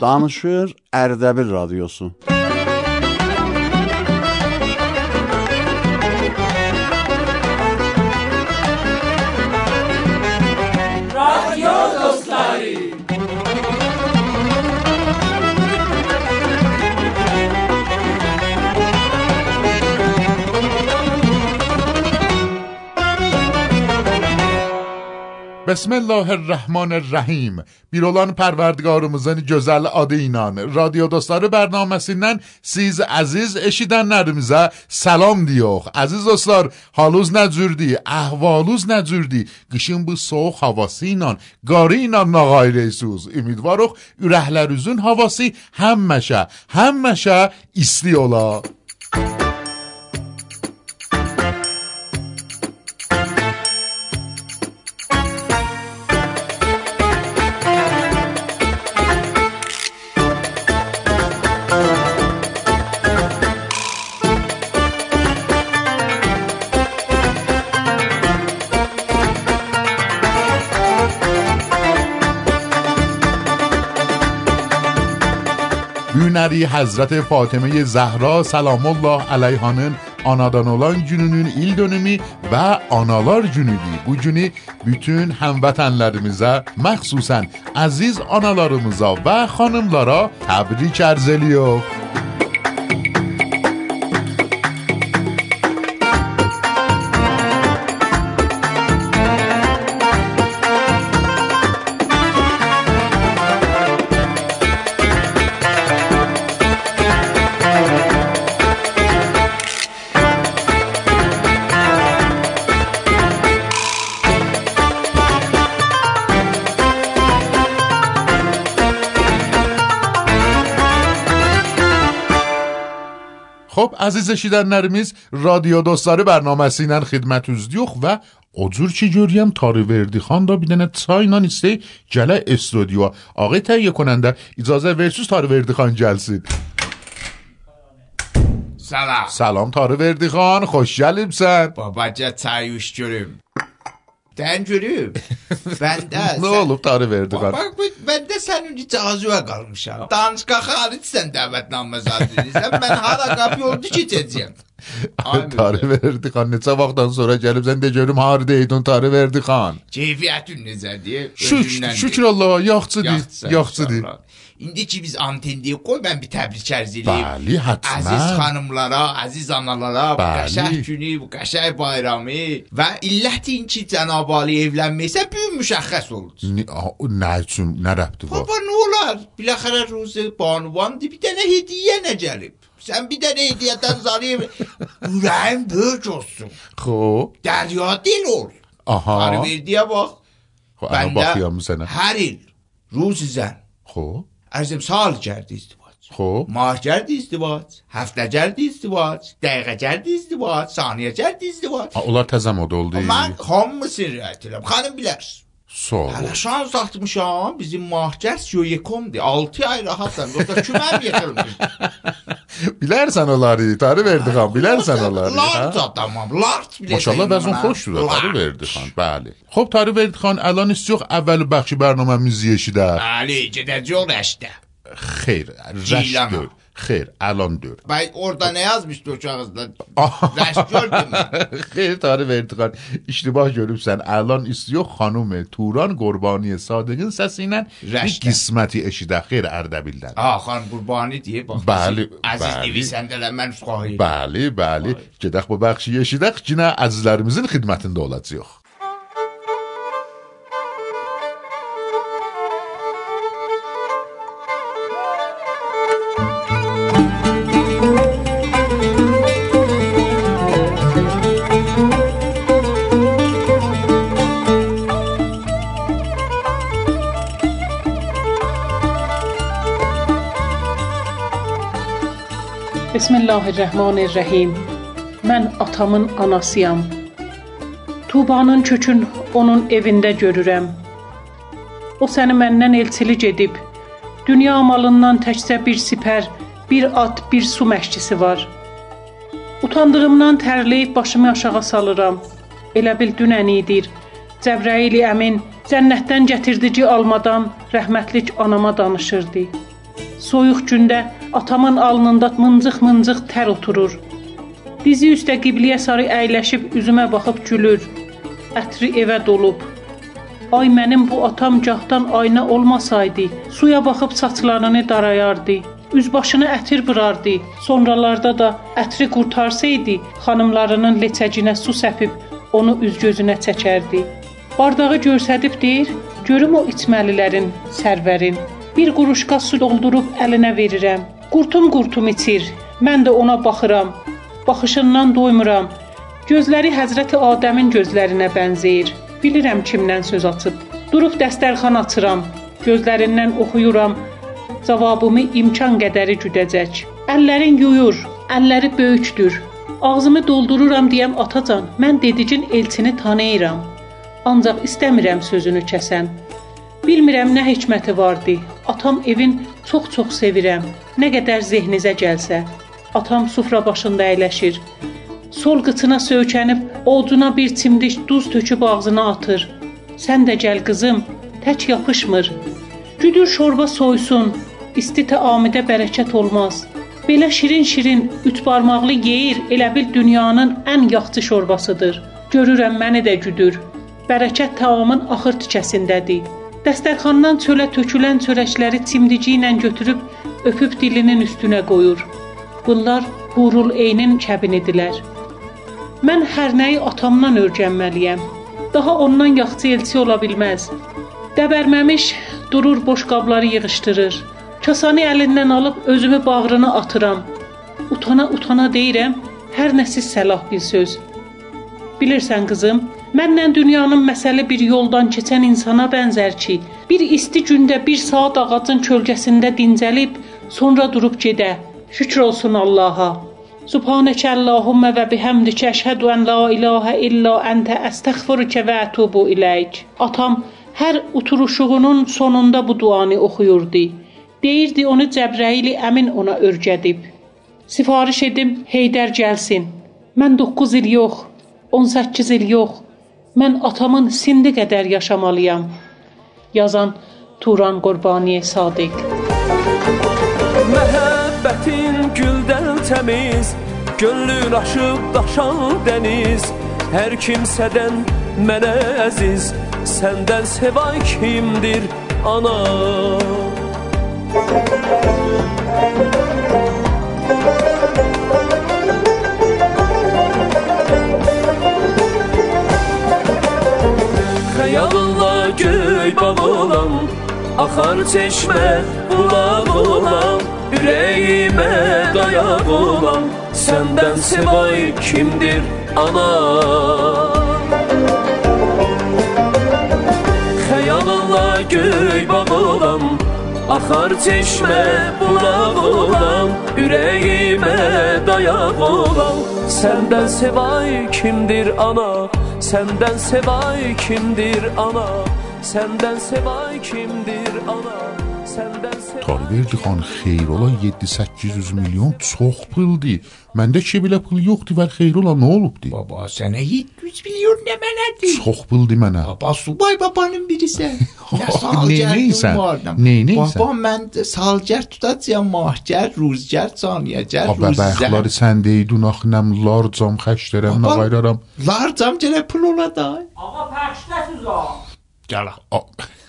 Danışır Erdebil Radyosu. بسم الله الرحمن الرحیم. بیرولان پروردگارمزن جزل آدینان. رادیو دوستار برنامه سینن سیز عزیز اشیدن نرمزه سلام دیوخ. عزیز دوستار حالوز نجوردی. احوالوز نجوردی. گشین بو سوخ حواسی اینان گاری اینان نغای ریسوز امیدواروخ ارهلرزون حواسی هم مشه هم مشه استی ولی حضرت فاطمه زهرا سلام الله علیه هانن آنادانولان جنونین ایل دونمی و آنالار جنوبی. بو جنی بیتون هموطن لرمیزا مخصوصا عزیز آنالارمزا و خانملارا تبریک ارزلیو. خب عزیز شیدن نرمیز رادیو دوستاره برنامه سینن خدمت از دیوخ و اجور چی جوریم تاری وردی خان را بیدن تای نیسته جله استودیو. آقای تهیه کننده اجازه ورسوس تاری وردی خان جلسید. سلام. سلام تاری وردی خان خوش سر. بابا جا تایوش جوریم. ben de Nə olub Tarı Verdi ben de senin için cazıva kalmışam. Danışka hariç sen davetname zaten. ben hara kapı oldu geçeceğim. Ay Tarı Verdi xan neçə vaxtdan sonra gəlibsən də görüm hardaydın Tarı Verdi xan. Keyfiyyətin necədir? Şükür, şükür Allaha, yaxşıdır, yaxşıdır. İnşallah. İndi ki biz antendiyi qoy ben bir təbrik ərz edeyim. Bəli, hətmən. Əziz xanımlara, əziz analara bu qəşəng günü, bu qəşəng bayramı və illətin ki Cənab Ali evlənməsə büyük müşəxəs oldu. A- Nə üçün, nə rəbti var? Baba nə olar? Biləxərə ruzu banuvandı bir dənə hediyə nə gəlib? Sən bir dənə hediyədən zarıyım. Ürəyim böyük olsun. Xop, Dərya dil ol. aha. Qarı verdiyə bax. Xop, ana baxıyorum sənə. hər il ruzi zən Xop, از سال جردی ازدواج. خب. ماه جردی ازدواج هفته جردی ازدواج دقیقه جردی ازدواج saniye جردی ازدواج. ular tazam o'da oldi man hammasi aytilib xanım bilərsiz Sağ ol. Hələ şans atmışam. Bizim mahkəs yoyekomdur. 6 ay rahatsan. Yoxsa küməm yıxılmış. Bilərsən onları, tarı verdi xan, bilərsən onları. Lart adamam. Lart biləcəyim. Maşallah bəzən xoşdur da tarı verdi xan. Bəli. Xop, tarı verdi xan, əlan istiyox əvvəl bəxşi bərnaməmizi eşidər. Bəli, gedəcək rəşdə. Xeyr, Ceylan. خیر الان دور. بای اردا نه یزمیش دو کاغذ ده خیر تاره به انتقال. اشتباه جلوب سن. الان استیو خانوم توران قربانی صادقین سسینن. رشت ده قسمتی اشی ده خیر ارده بیلدن آه خان قربانی دیه باقی بله عزیز بله. نوی سنده لمن سخواهی بله بله. که دخ ببخشی اشی دخ جنه عزیزلارمزین خدمتن دولت زیخ. Bismillahirrahmanirrahim. Mən atamın anasıyam. Tuğbanın kökün onun evində görürəm. O səni məndən elçili gedib. Dünya malından təkcə bir sipər, bir at, bir su məşqçisi var. Utandığımdan tərləyib başımı aşağı salıram. Elə bil dünən idir. Cəbrəili əmin Cənnətdən gətirdici almadan rəhmətlik anama danışırdı. Soyuq gündə atamın alnında mıncıq-mıncıq tər oturur. Dizi üstə qibliyə sarı əyləşib üzümə baxıb gülür. Ətri evə dolub. Ay mənim bu atam gahdan ayna olmasaydı, suya baxıb saçlarını darayardı. Üzbaşına ətir vurardı. Sonralarda da ətri qurtarsaydı, xanımlarının leçəcinə su səpib onu üz-gözünə çəkərdi. Bardağı görsədib deyir, görüm o içməlilərin, sərvərin. Bir quruşqa su doldurub əlinə verirəm. Qurtum-qurtum içir. Mən də ona baxıram. Baxışından doymuram. Gözləri Həzrəti Adəmin gözlərinə bənzəyir. Bilirəm kimdən söz açıb. Durub dəstərxan açıram. Gözlərindən oxuyuram. Cavabımı imkan qədəri güdəcək. Əllərin yuyur, əlləri böyükdür. Ağzımı doldururam deyəm atacan, mən dedicin elçini tanıyıram ancaq istəmirəm sözünü kəsəm. Bilmirəm nə hikməti vardı. Atam evin çox-çox sevirəm. Nə qədər zehninizə gəlsə. Atam sufra başında əyləşir. Sol qıçına söykənib oduna bir çimdik duz töküb ağzına atır. Sən də gəl qızım, tək yapışmır. Güdür şorba soysun, isti təamidə bərəkət olmaz. Belə şirin-şirin üç barmaqlı yeyir, elə bil dünyanın ən yaxşı şorbasıdır. Görürəm məni də güdür. Bərəkət taamın axır tikəsindədir. Dəstərxandan çölə tökülən çörəkləri çimdici ilə götürüb öpüb dilinin üstünə qoyur. Bunlar Hurul Eynin kəbinidilər. Mən hər nəyi atamdan öyrənməliyəm. Daha ondan yaxşı elçi ola bilməz. Dəbərməmiş durur boş qabları yığışdırır. Kasanı əlindən alıb özümü bağrına atıram. Utana-utana deyirəm, hər nəsiz səlah bir söz. Bilirsən qızım, Mənlə dünyanın məsəli bir yoldan keçən insana bənzər ki, bir isti gündə bir saat ağacın kölgəsində dincəlib, sonra durub gedə. Şükür olsun Allaha. Subhanəkə Allahumma və bihamdikə əşhədu ən la ilahə illa əntə əstəğfiruke və ətubu iləyk. Atam hər oturuşuğunun sonunda bu duanı oxuyurdu. Deyirdi onu Cəbrəili əmin ona örgədib. Sifariş edim Heydər gəlsin. Mən 9 il yox, 18 il yox, Mən atamın sindi qədər yaşamalıyam. Yazan Turan Qurbaniye Sadiq. Məhəbbətin güldən təmiz, gönlün aşıb daşan dəniz, hər kimsədən mənə əziz, səndən sevay kimdir ana? Yalınla göy bal olam Akar çeşme bulan olam Yüreğime dayak olam Senden sevay kimdir ana? Xeyalınla göy bal olam Akar çeşme bulaq olam Yüreğime dayak olam Senden sevay kimdir ana? Senden sevay kimdir ana Senden sevay kimdir ana Senden sevay Tarverdi xan xeyr ola 7-800 milyon çox puldur. Məndə ki belə pul yoxdur və xeyr ola nə olubdu? Baba sənə 700 milyon nə mənədir? Çox puldur mənə. Baba subay babanın birisən. Nə Neynəysən? vardım. Neynəysən? Baba mən salgər tutacağam, mahgər, ruzgər, saniyəgər, Baba bəxtləri sən deydin axı nəm larcam xəşlərəm nə qayraram. Larcam gələ pul ola da. Ağa pəştəsiz o. Ya. Oh.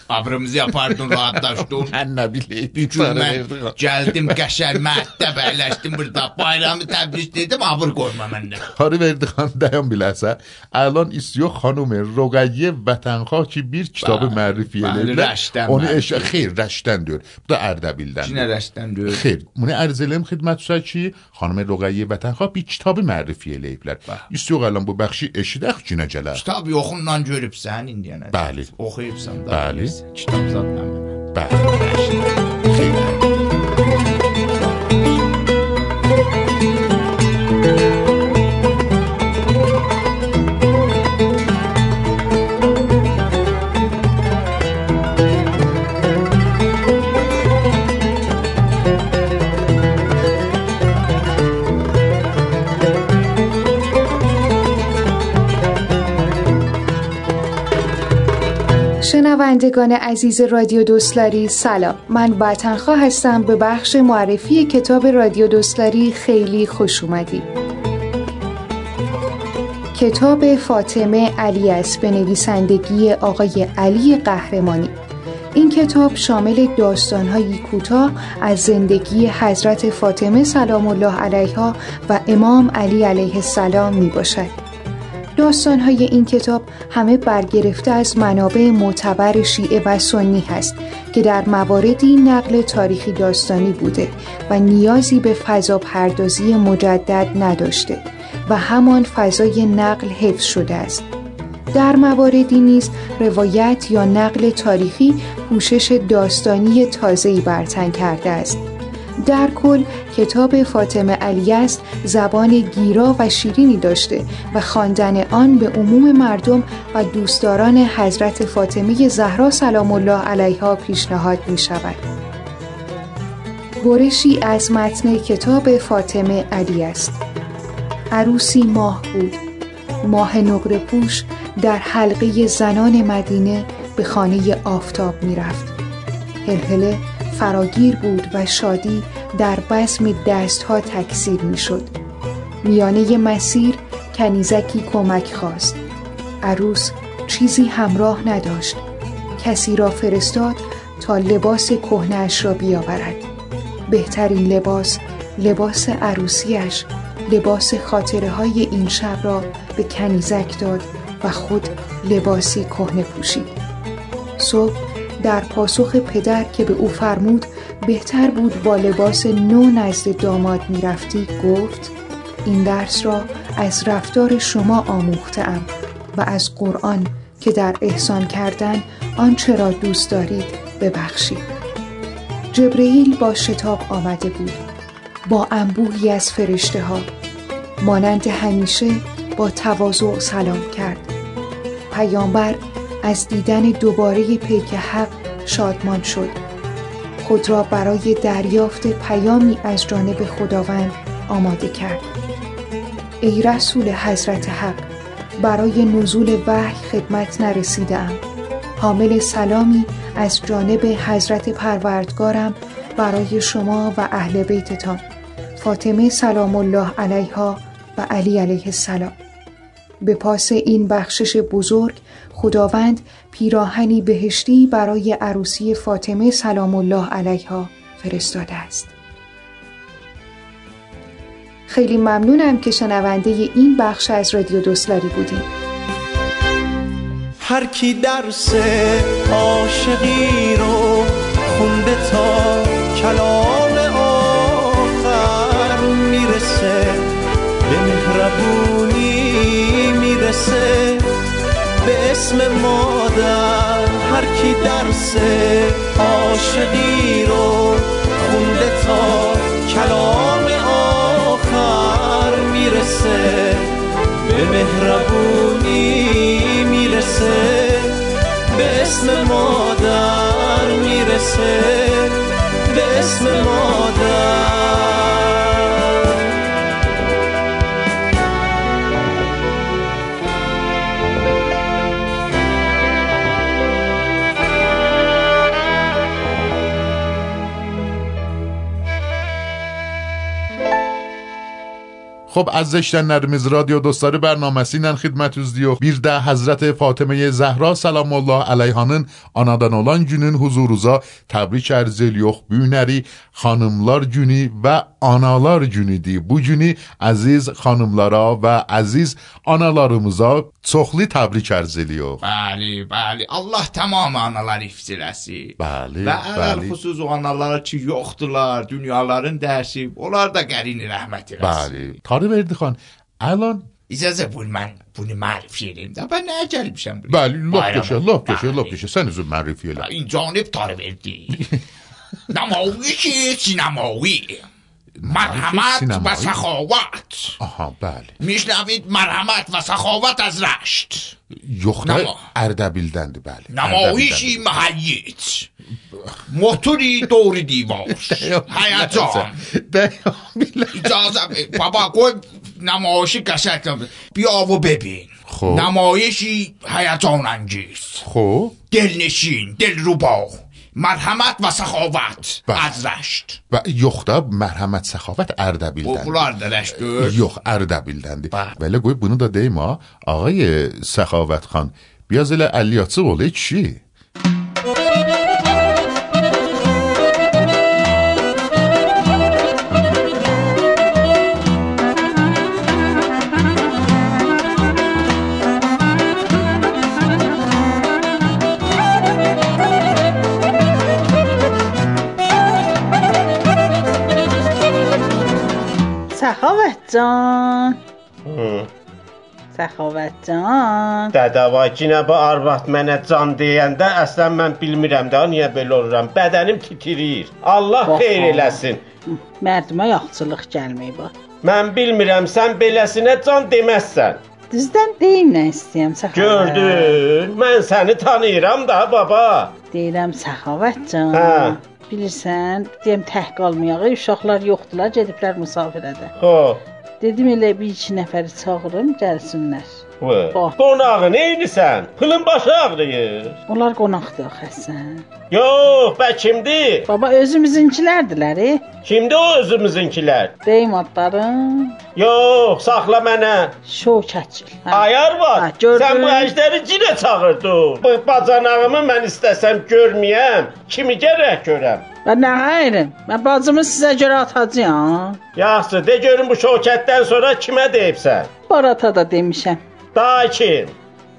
Abrımızı yapardın rahatlaşdın. Mən nə bileyim. Bir gün mən gəldim qəşər məhdəb əyləşdim burada. Bayramı təbrik dedim, abır qoyma məndə. Karı verdi xan dayan biləsə. Əlan istiyor xanım Roqayye vətənxah ki bir kitabı bəli, eləyirlər. Onu eşə xeyr Rəşdən diyor. Bu da Ərdəbildən. Cinə rəşdən deyir. Xeyr, bunu ərz eləyim xidmətçisə ki, xanım Roqayye vətənxah bir kitabı mərrifi eləyiblər. İstiyor əlan bu bəxşi eşidək cinə gələr. Kitab yoxundan görübsən indiyənə. Bəli. Oxuyubsan da. Bəli. mesélj. Stop, nem. Befejezd. شنوندگان عزیز رادیو دوستلاری سلام. من وطنخواه هستم. به بخش معرفی کتاب رادیو دوستلاری خیلی خوش اومدید. کتاب فاطمه علی است به نویسندگی آقای علی قهرمانی. این کتاب شامل داستانهایی کوتاه از زندگی حضرت فاطمه سلام الله علیها و امام علی علیه السلام می باشد. داستانهای این کتاب همه برگرفته از منابع معتبر شیعه و سنی هست که در مواردی نقل تاریخی داستانی بوده و نیازی به فضا پردازی مجدد نداشته و همان فضای نقل حفظ شده است. در مواردی نیز روایت یا نقل تاریخی پوشش داستانی تازه‌ای برتن کرده است. در کل کتاب فاطمه علی است زبان گیرا و شیرینی داشته و خواندن آن به عموم مردم و دوستداران حضرت فاطمه زهرا سلام الله علیها پیشنهاد می شود. برشی از متن کتاب فاطمه علی است. عروسی ماه بود. ماه نقره پوش در حلقه زنان مدینه به خانه آفتاب می رفت. هلهله فراگیر بود و شادی در بسم دستها تکثیر می شد. میانه مسیر کنیزکی کمک خواست. عروس چیزی همراه نداشت. کسی را فرستاد تا لباس کهنش را بیاورد. بهترین لباس لباس عروسیش لباس خاطره های این شب را به کنیزک داد و خود لباسی کهنه پوشید. صبح در پاسخ پدر که به او فرمود بهتر بود با لباس نو نزد داماد می‌رفتی؟ گفت این درس را از رفتار شما آموختم و از قرآن که در احسان کردن آنچه را دوست دارید ببخشید. جبرئیل با شتاب آمده بود با انبوهی از فرشته ها مانند همیشه با تواضع سلام کرد. پیامبر از دیدن دوباره پیک حق شادمان شد. خود را برای دریافت پیامی از جانب خداوند آماده کرد. ای رسول حضرت حق برای نزول وحی خدمت نرسیدم حامل سلامی از جانب حضرت پروردگارم برای شما و اهل بیتتان. فاطمه سلام الله علیها و علی علیه السلام. به پاس این بخشش بزرگ خداوند پیراهنی بهشتی برای عروسی فاطمه سلام الله علیها فرستاده است. خیلی ممنونم که شنونده این بخش از رادیو دوستلاری بودیم. هر کی درس عاشقی رو خونده تا کلام آخر می‌رسه به مهربونی می‌رسه اسم مادر هر کی درس عاشقی رو خونده تا کلام آخر می‌رسه. به مهربونی می‌رسه. به اسم مادر می‌رسه. به اسم مادر. Aziz eshitganlarimiz radio do'stlari bərnaməsi ilə xidmətinizdəyik. Bir də Həzrət Fatıməyə Zəhra sallallahu alayhanın anadan olan günün huzuruza təbrik ərz edirik. Bu günləri xanımlar günü və analar günüdür. Bu günü əziz xanımlara və əziz analarımıza çoxlu təbrik ərz edirik. Bəli, bəli. Allah tamam anaları hifz eləsin. Bəli, Və əlal xüsus o analar ki yoxdular, dünyaların dərsi, onlar da qərini rəhmət eləsin. Bəli. آره بردی خان. الان اجازه بول من بول معرفی داریم. من نجل میشم بله لب کشه لب کشه لب کشه سن ازو معرفی این جانب تاره بردی نماوی که سینماوی مرحمت و سخاوت. آها بله. میشنوید مرحمت و سخاوت از رشت. یخنه اردبیلدند بله. نمایشی محلیت موتوری دوری دیواش هیجان بابا گوی نمایشی کسیت بیا و ببین خو. نمایشی هیجان انگیز دل نشین دل رو با مرحمت و سخاوت از رشت و یخدا مرحمت سخاوت اردبیل دند بولو اردلش دور یخ اردبیل دند ولی گوی بونو داده ما آقای سخاوت خان بیا زیل الیاتسو بوله چی؟ Can. Səxavət can. Dədəva yenə bu arvad mənə can deyəndə əslən mən bilmirəm də niyə belə oluram. Bədənim titrəyir. Allah Bax, bax. eləsin. Mərdimə yaxçılıq gəlməyib. Mən bilmirəm sən beləsinə can deməzsən. Düzdən deyim nə istəyirəm Səxavət. Gördün? Mən səni tanıyıram da baba. Deyirəm Səxavət can. Hə. Bilirsən, deyim tək qalmayaq. Uşaqlar yoxdular, gediblər müsafirədə. Xoş. Dedim elə bir iki nəfəri çağırım, gəlsinlər. Bax. Qonağı neynisən? Pılın başı ağrıyır. Onlar qonaqdır Həsən. Yox, bə kimdir? Baba özümüzünkilərdilər. E? Kimdir o özümüzünkilər? Deyim adlarım. Yox, saxla mənə. Hə. Ayar var. Ha, gördün. Sən bu əjdəri cinə çağırdın. Bu bacanağımı mən istəsəm görməyəm. Kimi gərək görəm? Və nə hayırım? Mən bacımı sizə görə atacağam. Yaxşı, de görüm bu şokətdən sonra kimə deyibsən? Barata da demişəm. Daha kim?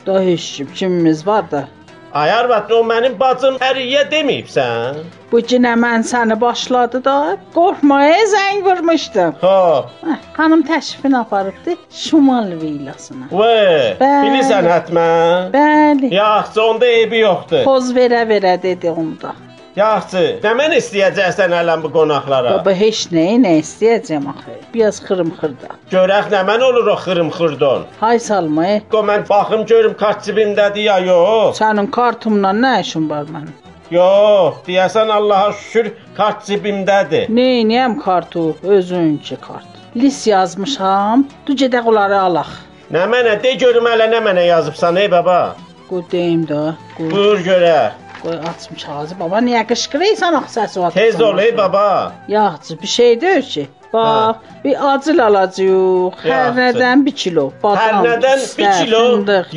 Da heç kim, kimimiz var da. Ay arvad, o mənim bacım əriyə deməyibsən? Bu cinə mən səni başladı da. Qorxmaya zəng vurmuşdum. Xoş. Hə, xanım təşrifini aparıbdı Şimal villasına. Və, bilirsən hətmən? Bəli. Yaxşı, onda eybi yoxdur. Poz verə-verə dedi onu da. Yaxşı, nə mən istəyəcəksən ələn bu qonaqlara? Baba heç nəyi nə istəyəcəm axı. Biraz xırım-xırda. Görək nə mən olur o xırım-xırdon. Hay salmaya. Qoy mən baxım görüm kart cibimdədir ya yox. Sənin kartumla nə işin var mənim? Yox, deyəsən Allaha şükür kart cibimdədir. Neyniyəm kartu? Özünki kart. Lis yazmışam. Du gedək onları alaq. Nə mənə de görüm hələ nə mənə yazıbsan ey baba. Qoy deyim də. Buyur görək. Qoy açmış ağzı. Baba niyə qışqırırsan axı səsi var? Tez ol ey baba. Yaxşı, bir şey deyil ki. Bax, bir acıl alacağıq. Hər nədən 1 kilo. Badam, Hər nədən 1 pistə, kilo?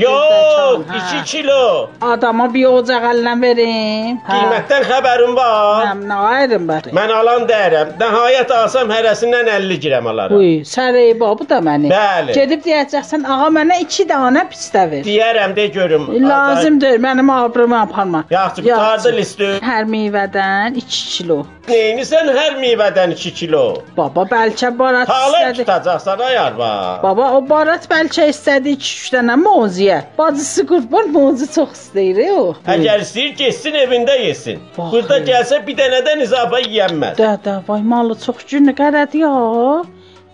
Yox, gürdəçan, hə. 2 kilo. Adama bir ocaq əlinə verim. Qiymətdən xəbərin var? Mən nə ayrım var? Mən alan dəyərəm. Nəhayət alsam hərəsindən 50 girəm alaram. Uy, sərəy babu da məni. Bəli. Gedib deyəcəksən, ağa mənə 2 dənə pistə ver. Deyərəm de görüm. Lazım deyil, mənim abrumu aparma. Yaxşı, qutardı listi. Hər meyvədən 2 kilo. Neynisən hər meyvədən 2 kilo? Baba bəlkə barat Talar istədi. tutacaqsan ayar var. Baba o barat bəlkə istədi 2-3 dənə moziyə. Bacısı qurban mozi çox istəyir o. Əgər istəyir getsin evində yesin. Bax, Burada gəlsə bir dənədən izafə yeyənməz. Də də vay malı çox günü qərədi ya.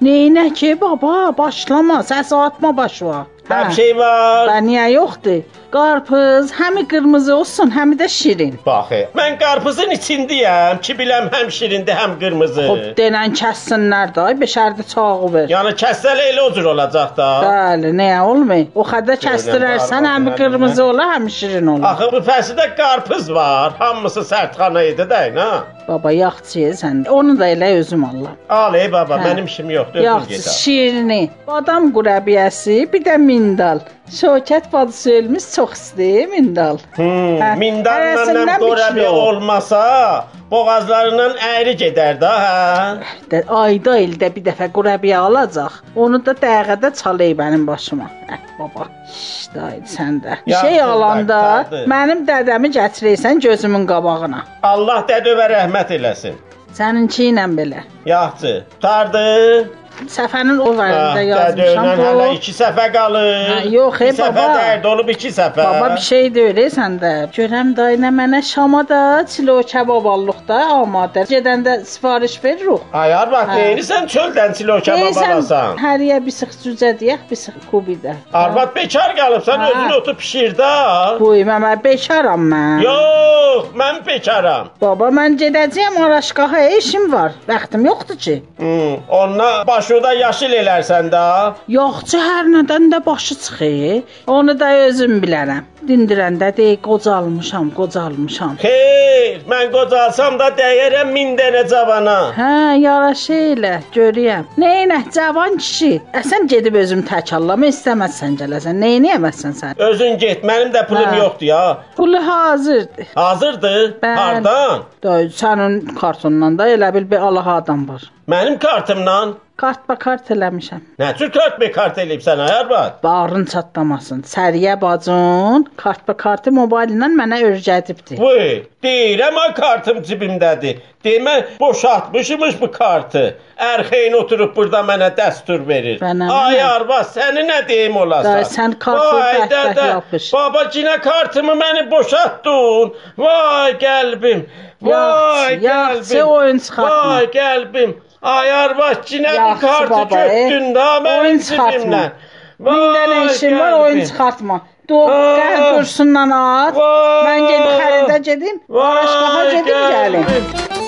Neynə ki baba, başlama, səs atma başa. Bir şey var. Bə niyə yoxdur? Qarpız həmi qırmızı olsun, həmi də şirin. Bax, e, mən qarpızın içindəyəm ki, biləm həm şirindir, həm qırmızı. Xop denən kəssinlər də, beşərdə çağı ver. Yəni kəssələ elə o cür olacaq da. Bəli, nəyə olmay? O qədər kəsdirərsən, həmi qırmızı olar, həmi şirin olar. Axı bu fəsidə qarpız var. Hamısı sərtxana idi də, nə? Baba yaxçı sən. Onu da elə özüm Allah. Al ey baba, Hə. mənim işim yoxdur, özüm Yaxçı gedəm. şirini, badam qurabiyəsi, bir də mindal. Şökət bacısı ölmüş çox istəyir mindal. Hmm, Hə, bir qorabi kilo. olmasa, boğazlarından əyri gedər də, hə? Ayda ildə bir dəfə qurabiyə alacaq. Onu da dəqiqədə çalay mənim başıma. Hə, baba. İşdə sən də. Yaxşı, şey alanda baqdadır. mənim dədəmi gətirəysən gözümün qabağına. Allah dədövə rəhmət eləsin. Səninki ilə belə. Yaxşı. Tardı. Səfənin o varında Dədövlə yazmışam hələ bu. 2 səfə qalır. Hə, yox, ey Bir səfə baba. dərd olub 2 səfə. Baba bir şey deyil e, səndə. Görəm dayına mənə Şama da çilo kebab allıqda amadə. Gedəndə sifariş veririk. Ayar bax, Hə. neynisən çöldən silo kebab alasan. həriyə bir sıx cücə deyək, bir sıx kubi də. Arvad bekar qalıbsan, Hə. özün otur pişir də. Buy, mən bekaram mən. Yox, mən bekaram. Baba, mən gedəcəyəm Araşqaha, işim var. Vaxtım yoxdur ki. Hmm, onunla baş başı da yaşıl elərsən da. Yoxçu hər nədən də başı çıxır. Onu da özüm bilərəm. Dindirəndə dey qocalmışam, qocalmışam. Xeyr, mən qocalsam da dəyərəm min dənə cavana. Hə, yaraşı elə, görürəm. Neynə, cavan kişi. Əsən gedib özüm təkallama istəməzsən gələsən. Neyini yeməzsən sən? Özün get, mənim də pulum Hə. yoxdur ya. Pulu hazırdır. Hazırdır? Bəli. Hardan? Da sənin kartonundan da elə bil bir Allah adam var. Mənim kartımdan. Kart ba kart eləmişəm. Nə tür kart be kart eləyibsən ay arvad? Bağrın çatlamasın. Səriyə bacın kart ba kartı mobildən mənə öyrədibdi. Vay, deyirəm ay kartım cibimdədir. Demə boşaltmışmış bu kartı. Ərxeyn oturub burada mənə dəstur verir. Bənə Ay mənə. arvad, səni nə deyim olasan? Da, sən kartı dədə, yapış. Baba cinə kartımı məni boşaltdın. Vay qəlbim. Vay Yaxşı, yaxşı, qəlbim. oyun çıxartma. Vay qəlbim. Ay arvad cinə bu Yaxşı, kartı baba, e. götdün da mənim Oyun çıxartma. cibimdən. Min dənə işim var, oyun çıxartma. Doğqan Vay. dursundan at. Vay. Mən gedib xəridə gedim. Başqa gedim gəlim.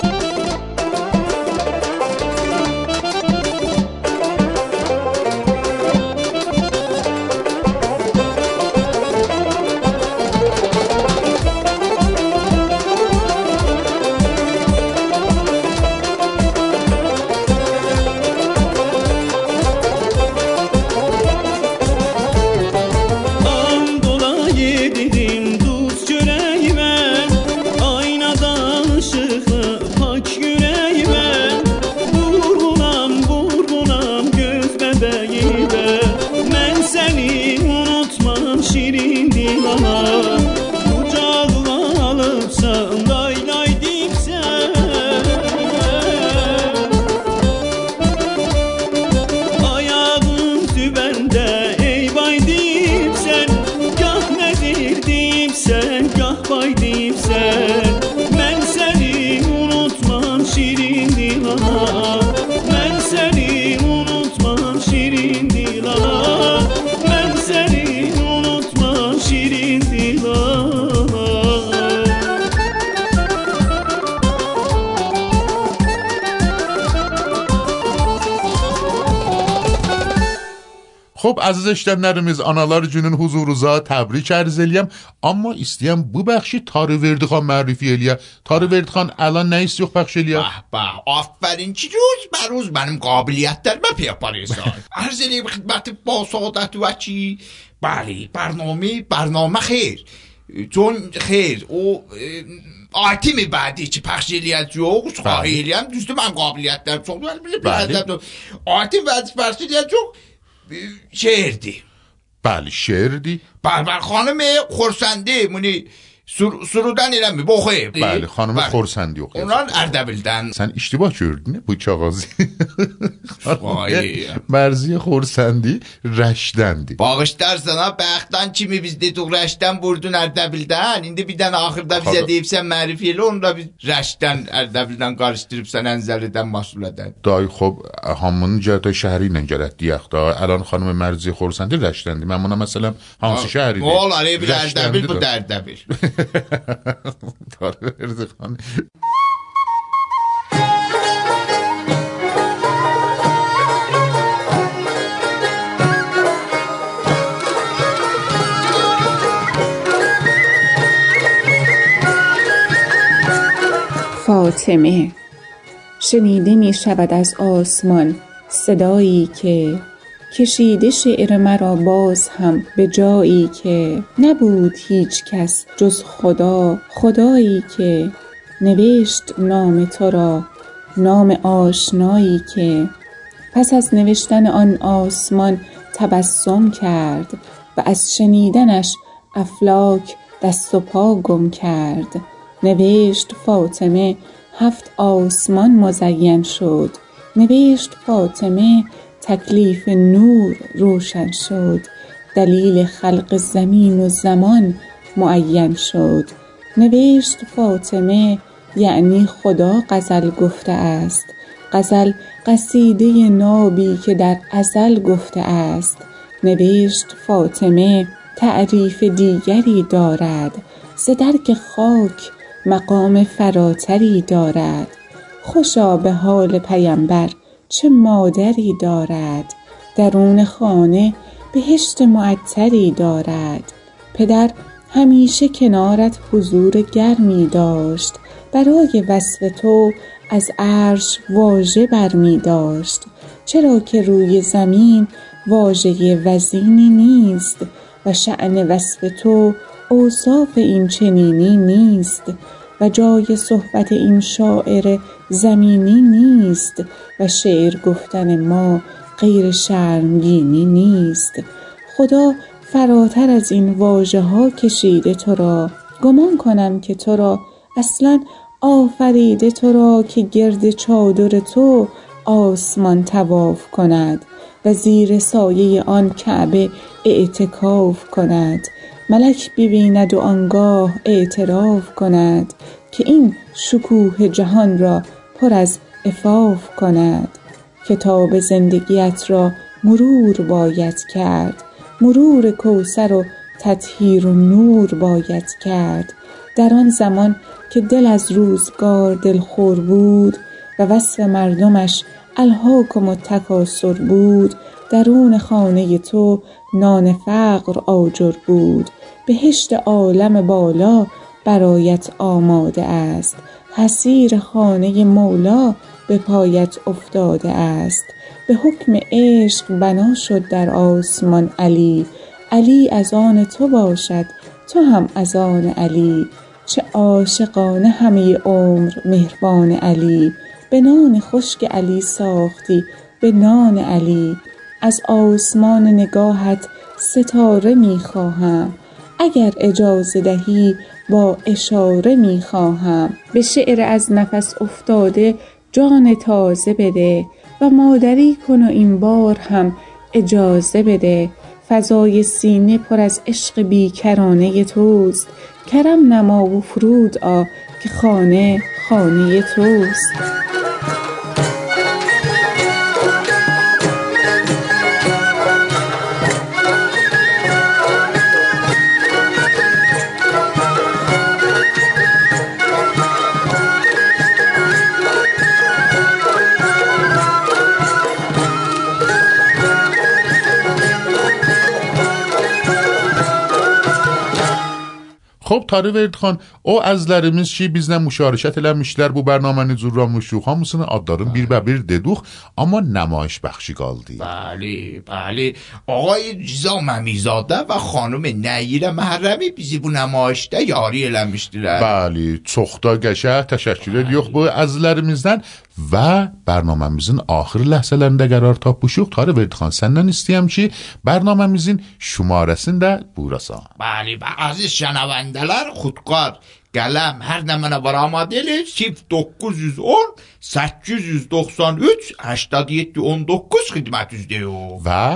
Hop aziz eşidənlərimiz Analar günün huzurunuza təbrik arz eləyəm. Amma istəyəm bu bəxşi Tarı Tarıverdixan mərifə eləyə. Tarıverdixan əlan nə istiyor bəxş eləyə? Bəh, bəh, afərin ki, roz bə mənim qabiliyyətlərimə pey aparırsan. arz eləyib xidməti ba saadət vəçi bəli, برنامه proqrama xeyr چون خیر او آیتیم بعدی که پخش الیت جو خواهی الیم دوست من قابلیت دارم چون آیتیم بعدی پخش الیت جو شهردی. بله شهردی. بله, بله، خانم خورسنده مونی surudan eləmi? Bu xeyr. Bəli, xanım Bəli. Xorsandı yox. Onlar Ərdəbildən. Sən iştibah gördün bu kağızı. Vay. Mərziyə Xorsandı Rəşdəndir. Bağışlarsan ha, bəxtdan kimi biz dedik Rəşdən vurdun Ərdəbildən. İndi bir dənə axırda bizə deyibsən mərif elə, onu da biz Rəşdən Ərdəbildən qarışdırıbsan Ənzəlidən Masulədən. Dayı xop hamının cəhətə şəhəri ilə gələt deyək da. Əlan xanım Mərziyə Xorsandı Rəşdəndir. Mən buna məsələn hansı şəhəridir? Olar, bir Ərdəbil bu də. xan. فاطمه شنیده می شود از آسمان صدایی که کشیده شعر مرا باز هم به جایی که نبود هیچ کس جز خدا خدایی که نوشت نام تو را نام آشنایی که پس از نوشتن آن آسمان تبسم کرد و از شنیدنش افلاک دست و پا گم کرد. نوشت فاطمه هفت آسمان مزین شد. نوشت فاطمه تکلیف نور روشن شد. دلیل خلق زمین و زمان معین شد. نوشت فاطمه یعنی خدا غزل گفته است. غزل قصیده نابی که در ازل گفته است. نوشت فاطمه تعریف دیگری دارد. ز درک خاک مقام فراتری دارد. خوشا به حال پیمبر چه مادری دارد؟ درون خانه بهشت معطری دارد. پدر همیشه کنارت حضور گرمی داشت. برای وصف تو از عرش واژه برمی داشت. چرا که روی زمین واژه وزینی نیست و شعن وصف تو اوصاف این چنینی نیست و جای صحبت این شاعر زمینی نیست و شعر گفتن ما غیر شرمگینی نیست. خدا فراتر از این واژه ها کشیده تو را. گمان کنم که تو را اصلا آفریده تو را که گرد چادر تو آسمان طواف کند و زیر سایه آن کعبه اعتکاف کند. ملک ببیند و آنگاه اعتراف کند که این شکوه جهان را پر از عفاف کند کتاب زندگیت را مرور باید کرد. مرور کوثر و تطهیر و نور باید کرد. در آن زمان که دل از روزگار دلخور بود و وصف مردمش الهاکم التکاثر بود درون خانه تو نان فقر آجر بود. بهشت عالم بالا برایت آماده است. حصیر خانه مولا به پایت افتاده است. به حکم عشق بنا شد در آسمان علی. علی از آن تو باشد تو هم از آن علی. چه عاشقانه همه عمر مهربان علی. به نان خشک علی ساختی به نان علی. از آسمان نگاهت ستاره می خواهم اگر اجازه دهی با اشاره می خواهم به شعر از نفس افتاده جان تازه بده و مادری کن و این بار هم اجازه بده. فضای سینه پر از عشق بیکرانه توست. کرم نما و فرود آ که خانه خانه توست. خب тары verdiğin o əzlərimiz ki bizlə müşarişət eləmişlər bu bərnaməni zurra müşruq hamısını adların bir bə bir deduq ama نمایش بخشی qaldı. Bəli, bəli. Ağay Nizamizadə və xanım Nəyirə Məhrəmi bizi bu nümayişdə yari eləmişdilər. Bəli, çox da qəşəng təşəkkür edirik bu əzlərimizdən و barnomamizin axır ləhsələrində qərar tapmışıq. Tarı Verdixan, səndən istəyəm ki, bərnaməmizin şumarəsini də buyurasan. Bəli, bə, aziz şənavəndələr, xudqar, qələm hər nə mənə var amma deyilir. 910 893 8719 xidmət üzrəyəm. Və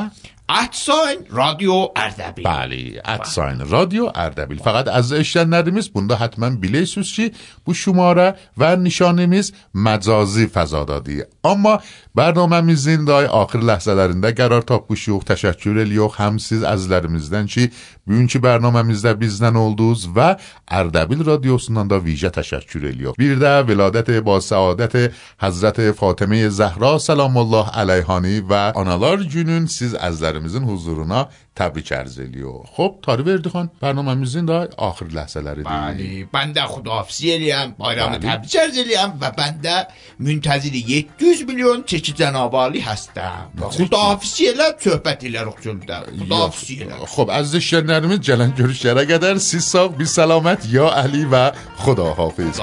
اتساین رادیو اردبیل. بله اتساین رادیو اردبیل. فقط از اشتن نردمیز بنده حتما بیلی سوشی بو شماره و نشانمیز مجازی فضا دادی. اما برنامه میزین دای آخر لحظه لرنده قرار تاپ بوشیوخ تشکر الیوخ هم سیز از لرمیزدن چی؟ بیون چی برنامه می‌زده بیزدن اولدوز و اردبیل رادیوسندان دا ویژه تشکر الیوخ بیرده ولادت با سعادت حضرت فاطمه زهرا سلام الله علیهانی و آنالار جنون سیز از لرمیزدن peygamberimizin huzuruna تبریک ارزلی و خب تاری بردی خان برنامه‌مون دا آخر لحظه لره بله بنده خداحافظی الیم بایرام بله. تبریک ارزلی هم و بنده منتظر 700 میلیون چکی جنابالی هستم و خداحافظی الیم رو elərik cümdə خداحافظی الیم خب از شنرمز جلن گروش جره گدر سی ساق بی سلامت یا علی و خداحافظ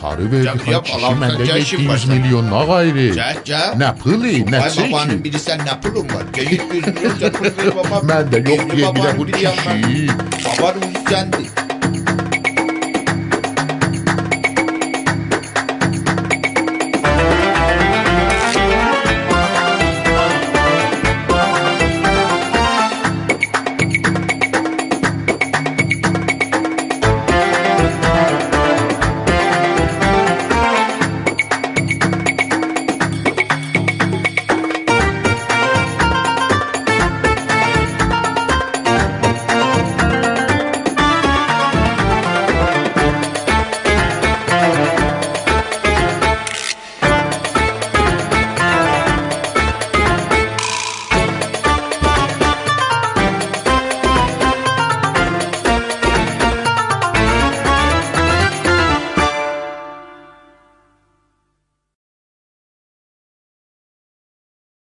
تاری بردی خان kişi məndə 700 milyon nə qayri Nə pılı, نه çəki. Babanın bilirsən nə pulum var. Manda, yo quiero la cuchichi. Papá, no